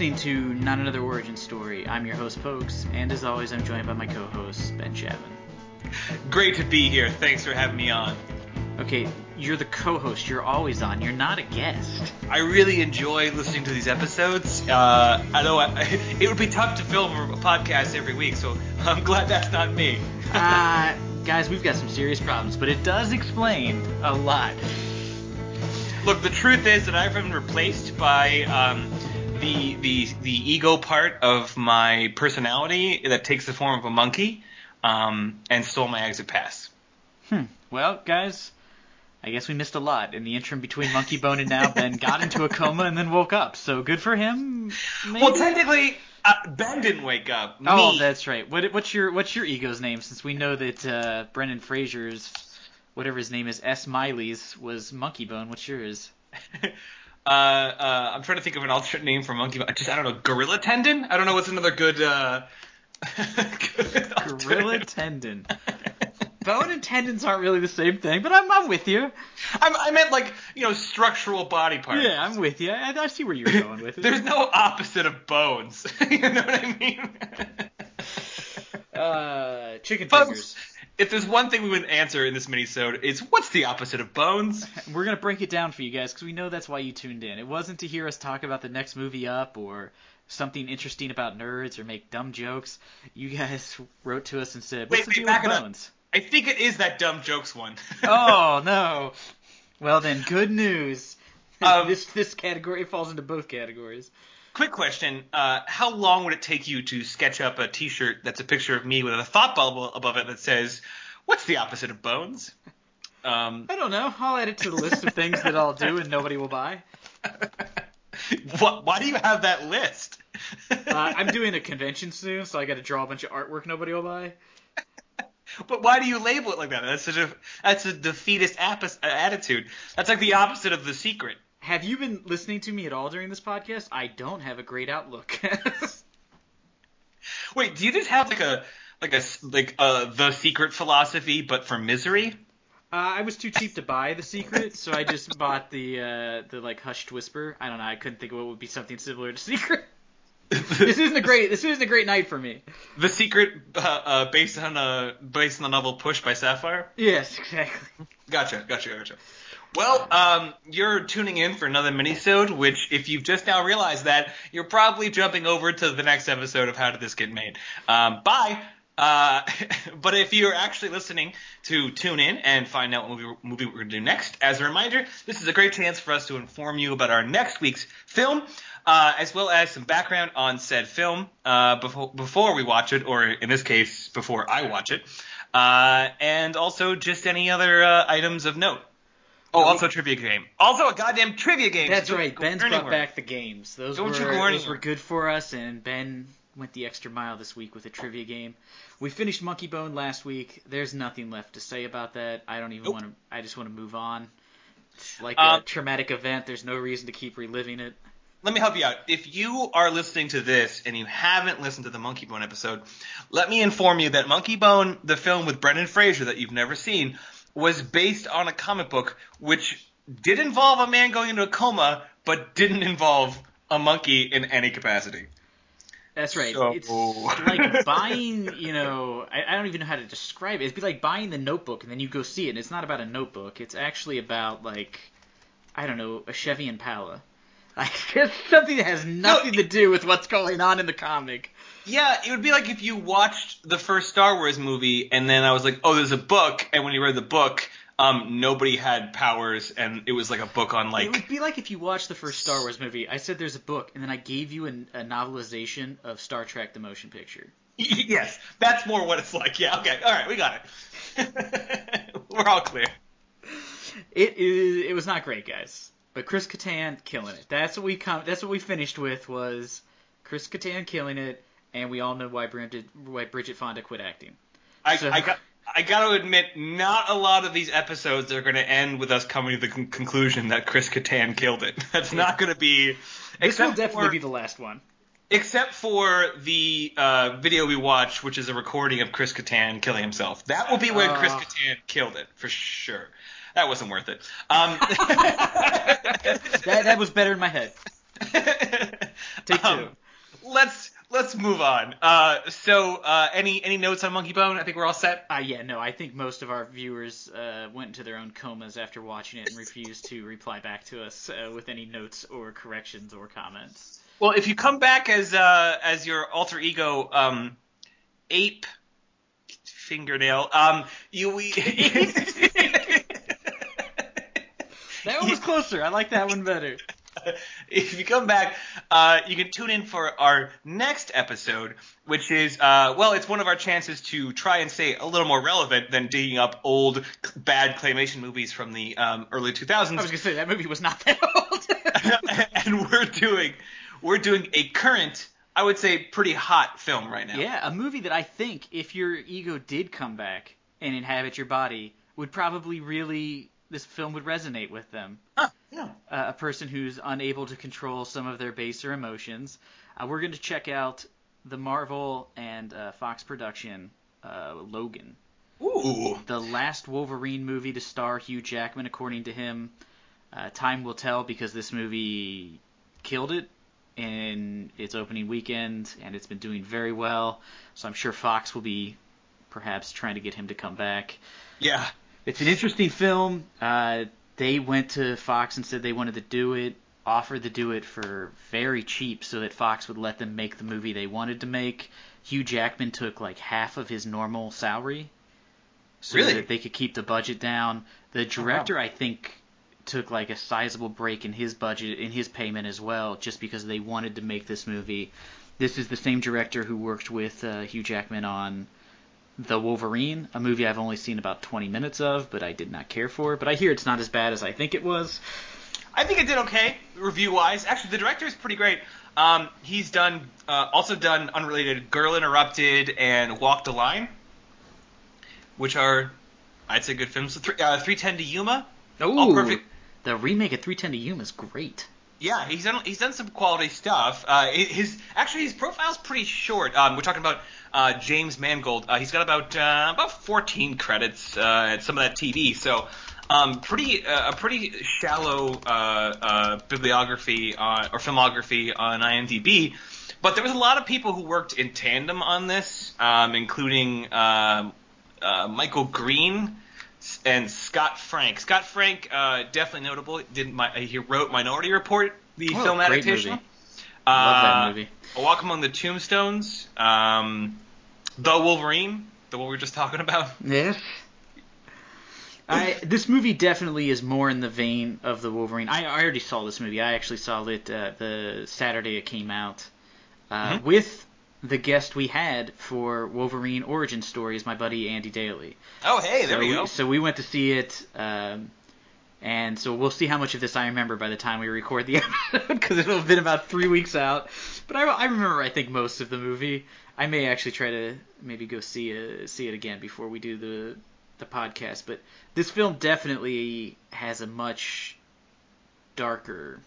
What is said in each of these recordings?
listening to Not Another Origin Story. I'm your host, Pokes, and as always, I'm joined by my co host, Ben Chapman. Great to be here. Thanks for having me on. Okay, you're the co host. You're always on. You're not a guest. I really enjoy listening to these episodes. Uh, I know I, it would be tough to film a podcast every week, so I'm glad that's not me. uh, guys, we've got some serious problems, but it does explain a lot. Look, the truth is that I've been replaced by um, the the the ego part of my personality that takes the form of a monkey, um, and stole my exit pass. Hmm. Well, guys, I guess we missed a lot in the interim between Monkey Bone and now. Ben got into a coma and then woke up, so good for him. Maybe? Well, technically, uh, Ben didn't wake up. Oh, that's right. What, what's your what's your ego's name? Since we know that uh, Brendan Fraser's whatever his name is, S. Miley's was Monkey Bone. What's yours? Uh, uh, I'm trying to think of an alternate name for monkey. I just I don't know. Gorilla tendon. I don't know what's another good. Uh, good Gorilla tendon. Bone and tendons aren't really the same thing, but I'm I'm with you. I'm, I meant like you know structural body parts. Yeah, I'm with you. I, I see where you're going with it. There's no opposite of bones. you know what I mean? uh, chicken fingers. If there's one thing we would answer in this minisode, it's what's the opposite of bones? We're gonna break it down for you guys because we know that's why you tuned in. It wasn't to hear us talk about the next movie up or something interesting about nerds or make dumb jokes. You guys wrote to us and said, "What's Wait, the wait, deal with bones?" I think it is that dumb jokes one. oh no. Well then, good news. Um, this this category falls into both categories. Quick question: uh, How long would it take you to sketch up a T-shirt that's a picture of me with a thought bubble above it that says, "What's the opposite of bones"? Um, I don't know. I'll add it to the list of things that I'll do and nobody will buy. what, why do you have that list? Uh, I'm doing a convention soon, so I got to draw a bunch of artwork nobody will buy. But why do you label it like that? That's such a that's a defeatist attitude. That's like the opposite of the secret. Have you been listening to me at all during this podcast? I don't have a great outlook. Wait, do you just have like a like a like uh the secret philosophy, but for misery? Uh, I was too cheap to buy the secret, so I just bought the uh, the like hushed whisper. I don't know. I couldn't think of what would be something similar to secret. this isn't a great. This isn't a great night for me. The secret, uh, uh, based on uh, based on the novel Push by Sapphire. Yes, exactly. Gotcha, gotcha, gotcha. Well, um, you're tuning in for another minisode, which, if you've just now realized that, you're probably jumping over to the next episode of How Did This Get Made. Um, bye. Uh, but if you're actually listening to tune in and find out what movie, movie we're going to do next, as a reminder, this is a great chance for us to inform you about our next week's film, uh, as well as some background on said film uh, before, before we watch it, or in this case, before I watch it, uh, and also just any other uh, items of note. Oh, also a trivia game. Also a goddamn trivia game. That's right. Ben's anywhere. brought back the games. Those Don't were those were good for us, and Ben went the extra mile this week with a trivia game. We finished Monkey Bone last week. There's nothing left to say about that. I don't even Nope. want to. I just want to move on. It's like Um, a traumatic event. There's no reason to keep reliving it. Let me help you out. If you are listening to this and you haven't listened to the Monkey Bone episode, let me inform you that Monkey Bone, the film with Brendan Fraser that you've never seen, was based on a comic book which did involve a man going into a coma, but didn't involve a monkey in any capacity. That's right. So- It's like buying, you know, I, I don't even know how to describe it. It'd be like buying the notebook and then you go see it, and it's not about a notebook. It's actually about, like, I don't know, a Chevy Impala. Like, it's something that has nothing to do with what's going on in the comic. Yeah, it would be like if you watched the first Star Wars movie and then I was like, oh, there's a book, and when you read the book, um, nobody had powers, and it was like a book on like. it would be like if you watched the first Star Wars movie. I said there's a book, and then I gave you an, a novelization of Star Trek: The Motion Picture. Yes, that's more what it's like. Yeah, okay, all right, we got it. We're all clear. It is. It was not great, guys. But Chris Kattan killing it. That's what we com- That's what we finished with was Chris Kattan killing it, and we all know why Bridget why Bridget Fonda quit acting. I, So- I got. I got to admit, not a lot of these episodes are going to end with us coming to the con- conclusion that Chris Kattan killed it. That's not going to be. This will definitely for- be the last one. Except for the uh, video we watched, which is a recording of Chris Kattan killing himself. That will be when Chris Oh. Kattan killed it, for sure. That wasn't worth it. Um, That that was better in my head. Take two. Um, let's let's move on. Uh, so uh, any any notes on Monkey Bone? I think we're all set. Uh, yeah, no, I think most of our viewers uh, went into their own comas after watching it and refused to reply back to us uh, with any notes or corrections or comments. Well, if you come back as uh, as your alter ego, um, ape fingernail, um, you we. That one was closer. I like that one better. if you come back, uh, you can tune in for our next episode, which is, uh, well, it's one of our chances to try and stay a little more relevant than digging up old bad claymation movies from the um, early 2000s. I was gonna say that movie was not that old. and we're doing we're doing a current, I would say, pretty hot film right now. yeah, a movie that I think if your ego did come back and inhabit your body would probably really this film would resonate with them. Huh, yeah. uh, a person who's unable to control some of their baser emotions. Uh, we're going to check out the Marvel and uh, Fox production uh, Logan, Ooh. the last Wolverine movie to star Hugh Jackman, according to him. Uh, time will tell because this movie killed it in its opening weekend, and it's been doing very well. So I'm sure Fox will be perhaps trying to get him to come back. Yeah. It's an interesting film. Uh, they went to Fox and said they wanted to do it, offered to do it for very cheap so that Fox would let them make the movie they wanted to make. Hugh Jackman took like half of his normal salary so Really? that they could keep the budget down. The director, I think, took like a sizable break in his budget, in his payment as well, just because they wanted to make this movie. This is the same director who worked with uh, Hugh Jackman on the Wolverine, a movie I've only seen about 20 minutes of, but I did not care for. But I hear it's not as bad as I think it was. I think it did okay review wise. Actually, the director is pretty great. Um, he's done uh, also done unrelated Girl Interrupted and Walk the Line, which are I'd say good films. Three, uh, 310 to Yuma. All perfect. The remake of 310 to Yuma is great. Yeah, he's done he's done some quality stuff. Uh, his actually his profile's pretty short. Um, we're talking about uh, James Mangold. Uh, he's got about uh, about 14 credits uh, at some of that TV. So um, pretty uh, a pretty shallow bibliography on, or filmography on IMDb. But there was a lot of people who worked in tandem on this, um, including um, Michael Green and Scott Frank. Scott Frank, uh, definitely notable. Did my, he wrote Minority Report, the Oh, film great adaptation. movie. Uh, Love that movie. A Walk Among the Tombstones, um, The Wolverine, the one we were just talking about. Yes. I, this movie definitely is more in the vein of the Wolverine. I, I already saw this movie. I actually saw it uh, the Saturday it came out uh, Mhm. with the guest we had for Wolverine Origin Stories, my buddy Andy Daly. Oh, hey, there so we go. So we went to see it, um, and so we'll see how much of this I remember by the time we record the episode, because it'll have been about three weeks out. But I, I remember, I think, most of the movie. I may actually try to maybe go see it, see it again before we do the the podcast. But this film definitely has a much darker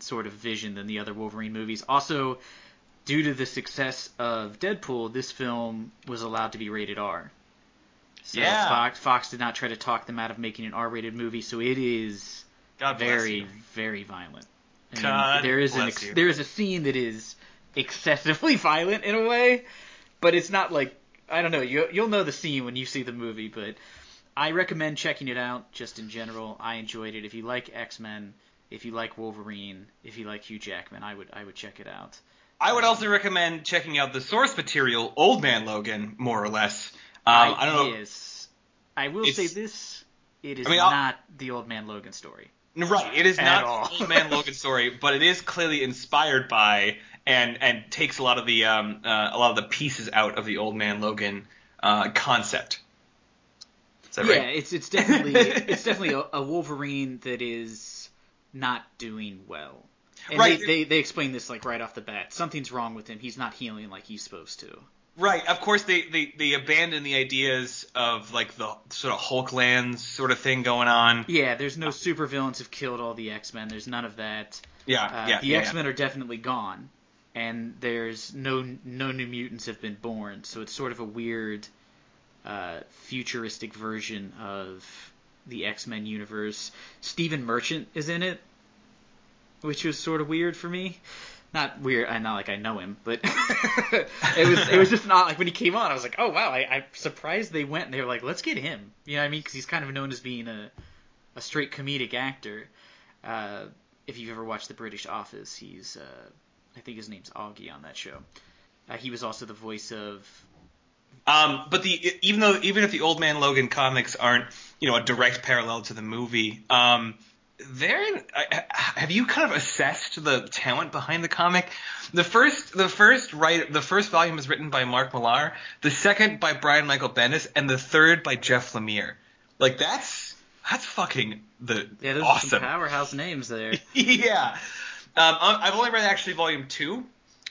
sort of vision than the other Wolverine movies. Also, due to the success of Deadpool, this film was allowed to be rated R. So Yeah. Fox, Fox did not try to talk them out of making an R-rated movie, so it is very, you. very violent. Mean, God there is an ex- you. there is a scene that is excessively violent in a way, but it's not like I don't know. You you'll know the scene when you see the movie, but I recommend checking it out. Just in general, I enjoyed it. If you like X Men, if you like Wolverine, if you like Hugh Jackman, I would I would check it out. I would also recommend checking out the source material, Old Man Logan, more or less. Um, I don't know. Yes, I will say this: it is I mean, not the Old Man Logan story. Right, it is not all. Old Man Logan story, but it is clearly inspired by and and takes a lot of the um, uh, a lot of the pieces out of the Old Man Logan uh, concept. Is that yeah, right? it's it's definitely it's definitely a, a Wolverine that is not doing well. And Right. they, they they explain this like right off the bat. Something's wrong with him. He's not healing like he's supposed to. Right. Of course, they, they they abandon the ideas of like the sort of Hulk lands sort of thing going on. Yeah, there's no supervillains have killed all the X Men. There's none of that. Yeah, Uh, yeah, the yeah, X Men are definitely gone, and there's no no new mutants have been born. So it's sort of a weird, uh, futuristic version of the X Men universe. Stephen Merchant is in it. which was sort of weird for me. Not weird, not like I know him, but it was it was just not like when he came on, I was like, oh wow, I, I'm surprised they went. and They were like, let's get him. You know what I mean? Because he's kind of known as being a a straight comedic actor. Uh, if you've ever watched The British Office, he's uh, I think his name's Oggy on that show. Uh, he was also the voice of Um, but the even though even if the Old Man Logan comics aren't you know a direct parallel to the movie, um, I- have you kind of assessed the talent behind the comic? The first the first right the first volume is written by Mark Millar, the second by Brian Michael Bendis, and the third by Jeff Lemire. Like that's that's fucking the yeah, those are some awesome. powerhouse names there. yeah. Um, I've only read actually volume two.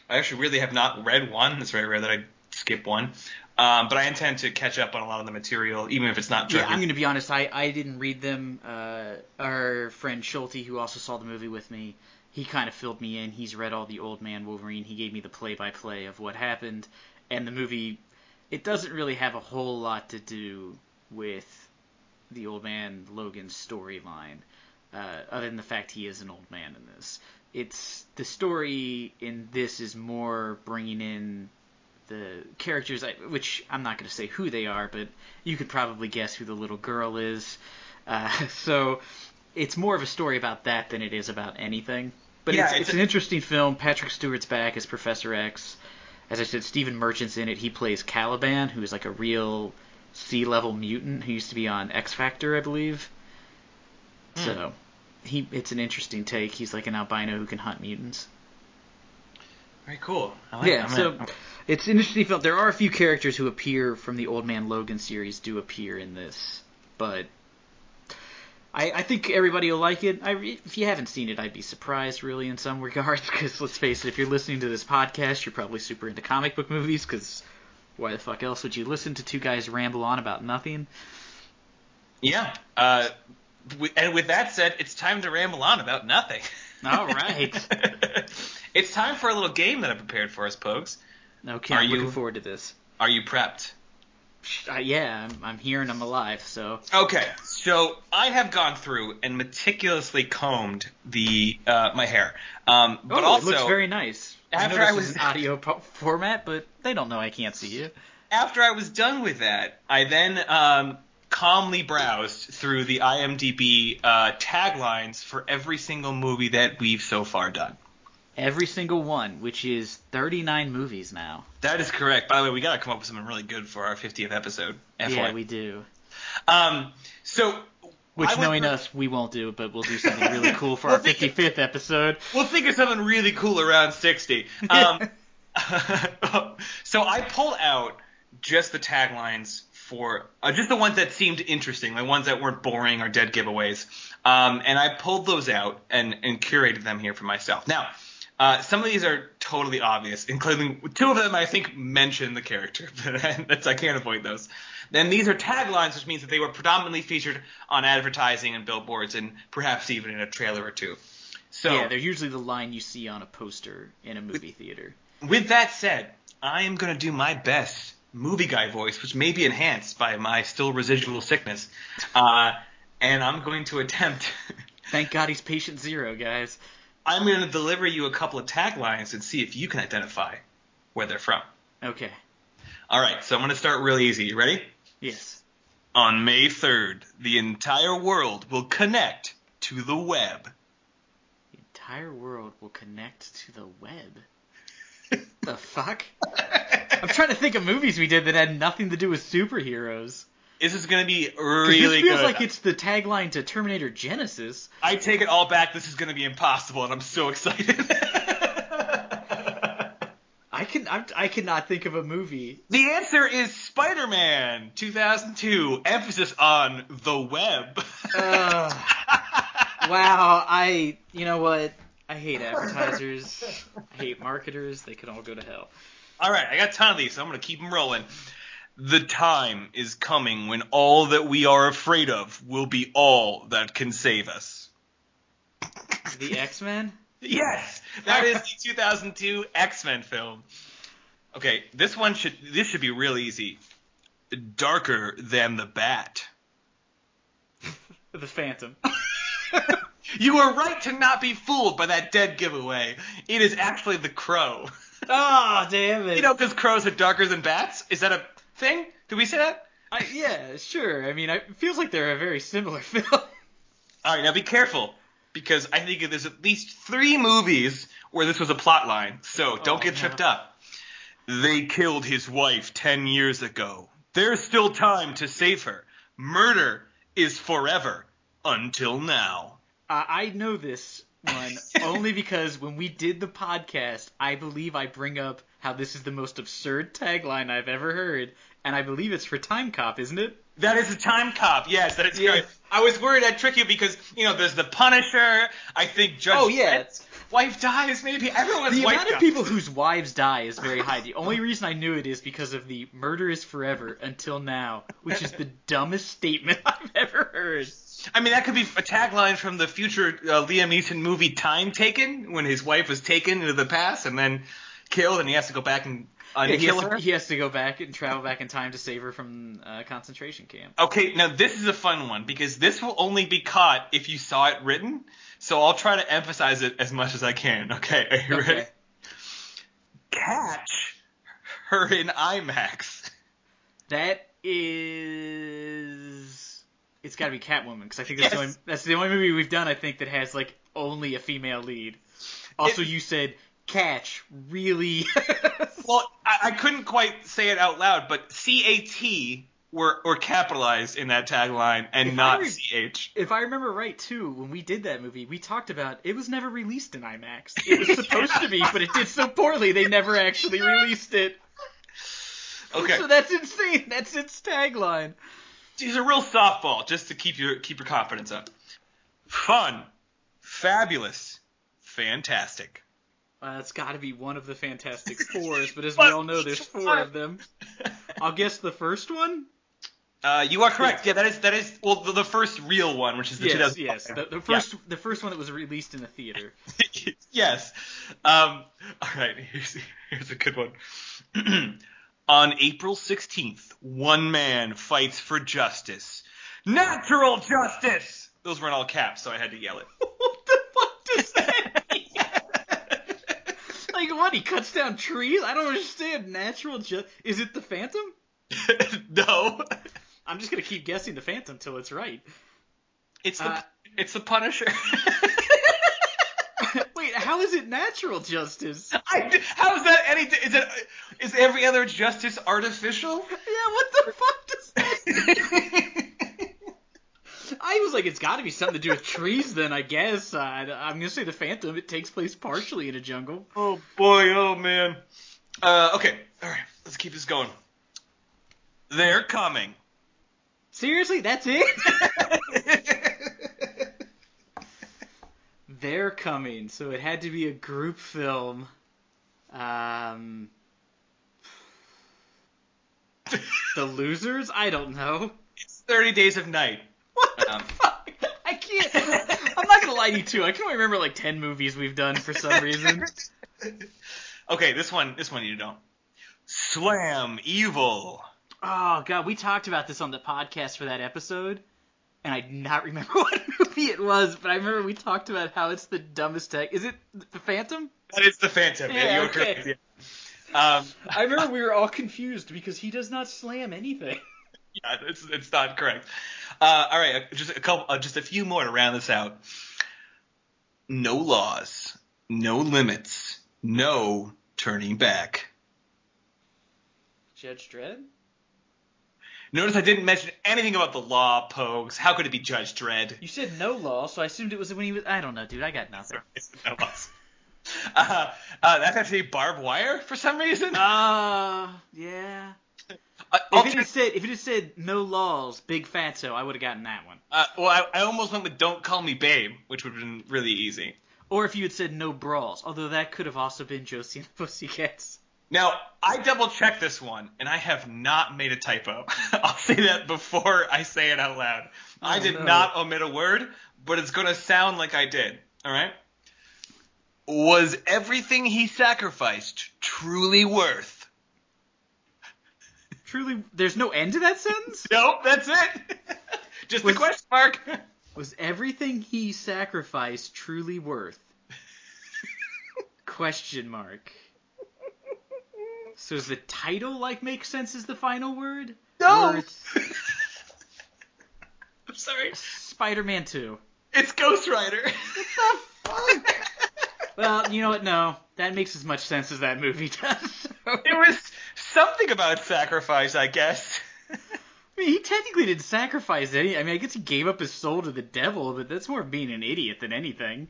I actually really have not read one. It's very rare that I skip one. Um, but I intend to catch up on a lot of the material, even if it's not Yeah. I'm going to be honest. I, I didn't read them. Uh, our friend Schulte, who also saw the movie with me, he kind of filled me in. He's read all the Old Man Wolverine. He gave me the play-by-play of what happened, and the movie. It doesn't really have a whole lot to do with the Old Man Logan storyline, uh, other than the fact he is an old man in this. It's the story in this is more bringing in the characters, which I'm not going to say who they are, but you could probably guess who the little girl is. Uh, so it's more of a story about that than it is about anything. But Yeah, it's, it's it's an interesting film. Patrick Stewart's back as Professor X. As I said, Stephen Merchant's in it. He plays Caliban, who is like a real sea level mutant who used to be on X Factor, I believe. Hmm. So he, it's an interesting take. He's like an albino who can hunt mutants. Very cool. I like Yeah, so gonna- it's an interesting film. There are a few characters who appear from the Old Man Logan series do appear in this, but I, I think everybody will like it. I, if you haven't seen it, I'd be surprised, really, in some regards. Because let's face it, if you're listening to this podcast, you're probably super into comic book movies. Because why the fuck else would you listen to two guys ramble on about nothing? yeah. Uh, and with that said, it's time to ramble on about nothing. All right. it's time for a little game that I prepared for us, Pogues. Okay, Are I'm you- looking forward to this. Are you prepped? Uh, yeah, I'm, I'm here and I'm alive. So Okay, so I have gone through and meticulously combed the uh, my hair, um, but oh, also it looks very nice. after I, I this was- audio po- format, but they don't know I can't see you. after I was done with that, I then um, calmly browsed through the IMDb uh, taglines for every single movie that we've so far done. Every single one, which is 39 movies now. That is correct. By the way, we got to come up with something really good for our 50th episode. FYI. Yeah, we do. Um, so Which, I knowing us, we won't do, but we'll do something really cool for We'll our think it- 55th episode. We'll think of something really cool around 60. Um, so I pulled out just the taglines for uh, just the ones that seemed interesting, the ones that weren't boring or dead giveaways. Um, and I pulled those out and, and curated them here for myself. Now, uh, some of these are totally obvious, including two of them I think mention the character, but that's, I can't avoid those. Then these are taglines, which means that they were predominantly featured on advertising and billboards, and perhaps even in a trailer or two. So Yeah, they're usually the line you see on a poster in a movie theater. with that said, I am going to do my best movie guy voice, which may be enhanced by my still residual sickness. Uh, and I'm going to attempt. Thank God he's patient zero, guys. I'm going to deliver you a couple of taglines and see if you can identify where they're from. Okay. All right, so I'm going to start real easy. You ready? Yes. On May 3rd, the entire world will connect to the web. The entire world will connect to the web. The fuck? I'm trying to think of movies we did that had nothing to do with superheroes. This is going to be really this feels good. like it's the tagline to Terminator Genisys. I take it all back. This is going to be impossible, and I'm so excited. I can I, I cannot think of a movie. The answer is Spider-Man 2002. Emphasis on the web. Ugh. wow, I you know what? I hate advertisers. I hate marketers. They can all go to hell. All right, I got a ton of these, so I'm going to keep them rolling. The time is coming when all that we are afraid of will be all that can save us. The X Men. Yes, that is the 2002 X-Men film. Okay, this one should this should be real easy. Darker than the bat. The Phantom. You were right to not be fooled by that dead giveaway. It is actually the crow. Oh, damn it. You know, because crows are darker than bats. Is that a thing? Did we say that? I, yeah, sure. I mean, I, it feels like they're a very similar film. All right, now be careful because I think there's at least three movies where this was a plot line. So oh, don't Oh, get no. tripped up. They killed his wife ten years ago. There's still time to save her. Murder is forever until now. Uh, I know this one only because when we did the podcast, I believe I bring up how this is the most absurd tagline I've ever heard, and I believe it's for Time Cop, isn't it? That is a time cop. Yes, that is correct. I was worried I'd trick you because you know there's the Punisher. I think Judge Oh, yeah. Wife dies. Maybe everyone's The wife amount of dies. people whose wives die is very high. The only reason I knew it is because of the murder is forever until now, which is the dumbest statement I've ever heard. I mean, that could be a tagline from the future uh, Liam Neeson movie Time Taken, when his wife was taken into the past and then killed, and he has to go back and Yeah, he, has to, he has to go back and travel back in time to save her from uh, concentration camp. Okay, now this is a fun one because this will only be caught if you saw it written. So I'll try to emphasize it as much as I can. Okay, are you Okay. ready? Catch her in IMAX. That is. It's got to be Catwoman because I think that's, the only, that's the only movie we've done. I think that has like only a female lead. Also, It- you said catch really. Well, I, I couldn't quite say it out loud, but C A T were capitalized in that tagline and If not re- C H. if I remember right, too, when we did that movie, we talked about it was never released in IMAX. It was supposed to be, but it did so poorly they never actually released it. Okay. So that's insane. That's its tagline. He's a real softball, just to keep your keep your confidence up. Fun, fabulous, fantastic. Uh, it's got to be one of the Fantastic Fours, but as we all know, there's four of them. I'll guess the first one. Uh, you are correct. Yeah, that is that is well the, the first real one, which is the Yes, yes. The, the first, the first one that was released in the theater. yes. Um, all right. Here's here's a good one. On April 16th, one man fights for justice. Natural justice. Those were in all caps, so I had to yell it. what the fuck does that mean? Like what? He cuts down trees? I don't understand. Natural ju- Is it the Phantom? no, I'm just gonna keep guessing the Phantom till it's right. it's the Uh, it's the Punisher. Wait, how is it natural justice? I, how is that any? Is it is every other justice artificial? Yeah, what the fuck does that? I was like, it's got to be something to do with trees. Then I guess uh, I'm gonna say the Phantom. It takes place partially in a jungle. oh boy, oh man. Uh, okay, all right, let's keep this going. They're coming. Seriously, that's it? They're coming, so it had to be a group film. Um, the losers? I don't know. it's Thirty Days of Night. What the Um, fuck? I can't. I'm not gonna lie to you too. I can only remember like ten movies we've done for some reason. Okay, this one, this one you don't. Slam Evil. Oh god, we talked about this on the podcast for that episode, and I do not remember what movie it was, but I remember we talked about how it's the dumbest tech. Is it the Phantom? That is the Phantom. Yeah, you're okay. correct. Yeah. Um, I remember we were all confused because he does not slam anything. yeah, it's it's not correct. Uh, all right, just a couple, uh, just a few more to round this out. No laws, no limits, no turning back. Judge Dredd? Notice I didn't mention anything about the law, Pogues. How could it be Judge Dredd? You said no law, so I assumed it was when he was. I don't know, dude. I got nothing. No laws. Uh, uh, that's actually Barb Wire for some reason. Uh, yeah. Uh, If it had said if it had said no laws, big fatso, I would have gotten that one. uh, well, I, I almost went with "Don't Call Me Babe," which would have been really easy. Or if you had said no brawls, although that could have also been Josie and the Pussycats. Now, I double checked this one, and I have not made a typo. I'll say that before I say it out loud. I Oh, did no. not omit a word, but it's going to sound like I did. All right? Was everything he sacrificed truly worth? Truly, there's no end to that sentence. Nope, that's it. Just Was- a question mark. Was everything he sacrificed truly worth? Question mark. So does the title like make sense as the final word? No. Worth I'm sorry. Spider-Man 2. It's Ghost Rider. What the fuck? Well, you know what? No, that makes as much sense as that movie does. It was something about sacrifice, I guess. I mean, he technically didn't sacrifice any. I mean, I guess he gave up his soul to the devil, but that's more being an idiot than anything.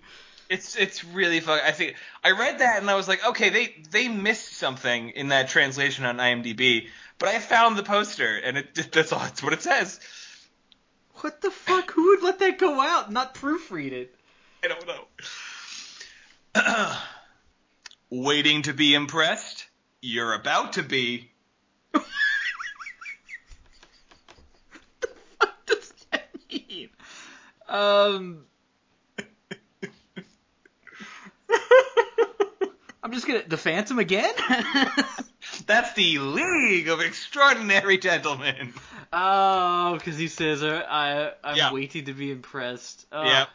It's it's really fun. I think I read that and I was like, okay, they they missed something in that translation on IMDb, but I found the poster and it that's all. That's what it says. What the fuck? Who would let that go out and not proofread it? I don't know. Waiting to be impressed? You're about to be. What the fuck does that mean? Um. I'm just gonna the Phantom again. That's the League of Extraordinary Gentlemen. oh, because he says, uh, "I I'm Yeah. waiting to be impressed." Oh, Yeah.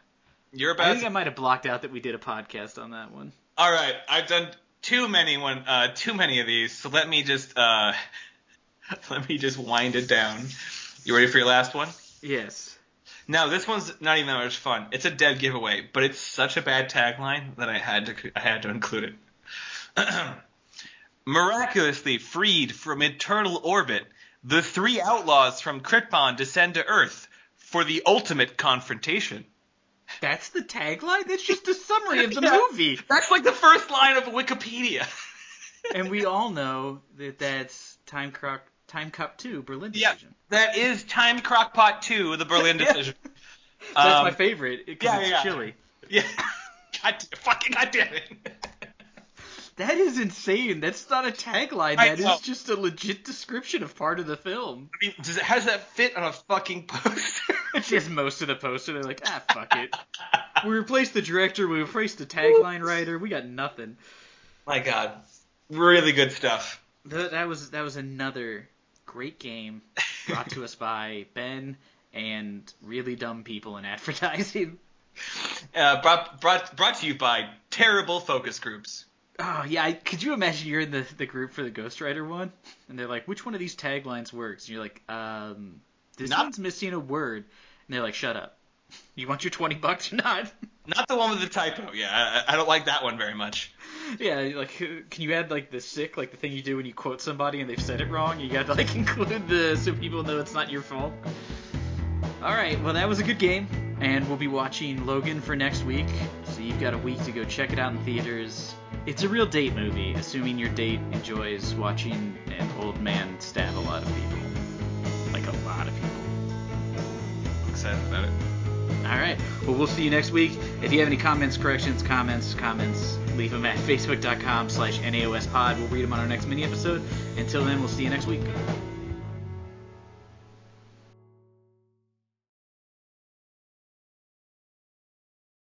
You're about. I think to I might have blocked out that we did a podcast on that one. All right, I've done too many one, uh, too many of these. So let me just, uh, let me just wind it down. You ready for your last one? Yes. Now this one's not even that much fun. It's a dead giveaway, but it's such a bad tagline that I had to, I had to include it. Miraculously freed from eternal orbit, the three outlaws from Krypton descend to Earth for the ultimate confrontation. That's the tagline? That's just a summary of the Yeah. movie. That's like the first line of Wikipedia. And we all know that that's Time Croc Time Cup 2 Berlin Yeah, decision. that is Time Crockpot 2, the Berlin Yeah. decision. That's Um, my favorite because yeah, it's yeah. chilly. Yeah. God, fucking goddamn it. That is insane. That's not a tagline. I That is know. just a legit description of part of the film. I mean, does it, how does that fit on a fucking poster? It's just most of the poster. They're like, ah, fuck it. We replaced the director. We replaced the tagline writer. We got nothing. My God, really good stuff. Th- that was that was another great game brought to us by Ben and really dumb people in advertising. Uh, brought, brought, brought to you by terrible focus groups. Oh yeah, I, could you imagine you're in the the group for the Ghost Rider one, and they're like, which one of these taglines works? And you're like, um, this Not- one's missing a word, and they're like, shut up. You want your twenty bucks or not? Not the one with the typo. Yeah, I, I don't like that one very much. yeah, like, can you add like the sick, like the thing you do when you quote somebody and they've said it wrong? You got to like include the so people know it's not your fault. All right, well that was a good game, and we'll be watching Logan for next week. So you've got a week to go check it out in theaters. It's a real date movie, assuming your date enjoys watching an old man stab a lot of people, like a lot of people. I'm excited about it. All right. Well, we'll see you next week. If you have any comments, corrections, comments, comments, leave them at facebook.com slash naospod. We'll read them on our next mini episode. Until then, we'll see you next week.